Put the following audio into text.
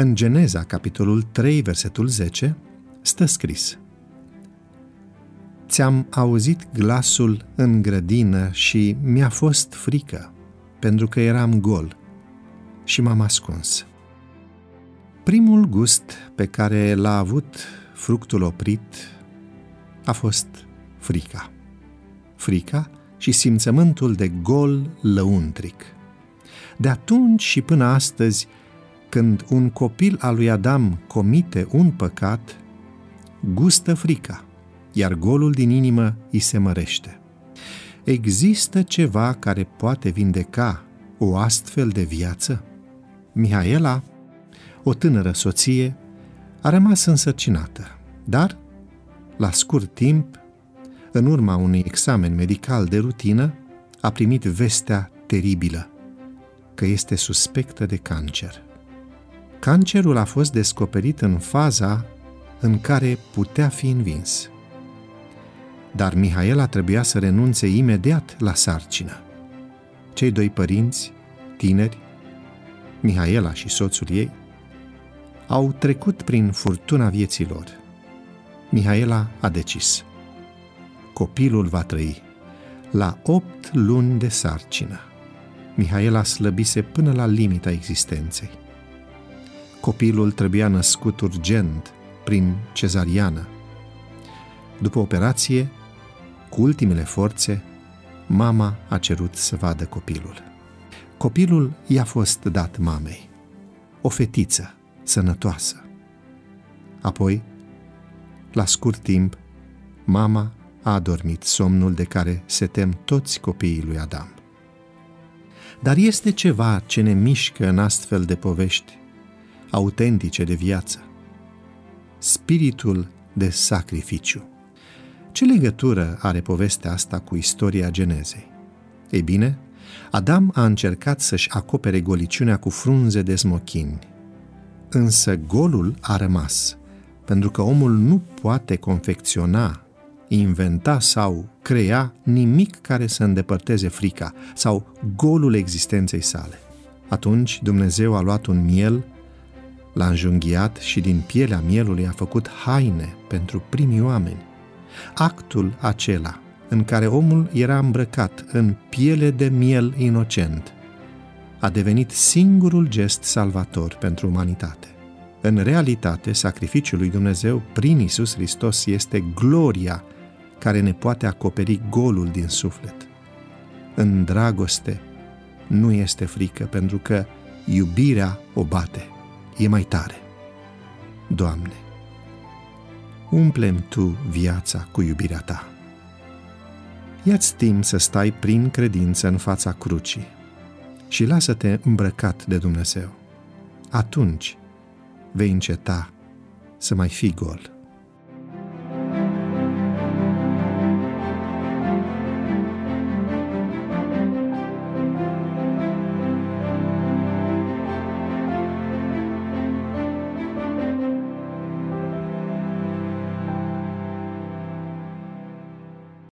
În Geneza, capitolul 3, versetul 10, stă scris Ți-am auzit glasul în grădină și mi-a fost frică, pentru că eram gol și m-am ascuns. Primul gust pe care l-a avut fructul oprit a fost frica. Frica și simțământul de gol lăuntric. De atunci și până astăzi, când un copil al lui Adam comite un păcat, gustă frica, iar golul din inimă îi se mărește. Există ceva care poate vindeca o astfel de viață? Mihaela, o tânără soție, a rămas însărcinată, dar, la scurt timp, în urma unui examen medical de rutină, a primit vestea teribilă că este suspectă de cancer. Cancerul a fost descoperit în faza în care putea fi învins. Dar Mihaela trebuia să renunțe imediat la sarcină. Cei doi părinți, tineri, Mihaela și soțul ei, au trecut prin furtuna vieților. Mihaela a decis. Copilul va trăi. La opt luni de sarcină, Mihaela slăbise până la limita existenței. Copilul trebuia născut urgent, prin cezariană. După operație, cu ultimele forțe, mama a cerut să vadă copilul. Copilul i-a fost dat mamei, o fetiță sănătoasă. Apoi, la scurt timp, mama a adormit somnul de care se tem toți copiii lui Adam. Dar este ceva ce ne mișcă în astfel de povești autentice de viață. Spiritul de sacrificiu. Ce legătură are povestea asta cu istoria Genezei? Ei bine, Adam a încercat să-și acopere goliciunea cu frunze de smochini. Însă golul a rămas, pentru că omul nu poate confecționa, inventa sau crea nimic care să îndepărteze frica sau golul existenței sale. Atunci Dumnezeu a luat un miel L-a înjunghiat și din pielea mielului a făcut haine pentru primii oameni. Actul acela în care omul era îmbrăcat în piele de miel inocent a devenit singurul gest salvator pentru umanitate. În realitate, sacrificiul lui Dumnezeu prin Isus Hristos este gloria care ne poate acoperi golul din suflet. În dragoste nu este frică, pentru că iubirea o bate e mai tare. Doamne, umplem Tu viața cu iubirea Ta. Ia-ți timp să stai prin credință în fața crucii și lasă-te îmbrăcat de Dumnezeu. Atunci vei înceta să mai fii gol.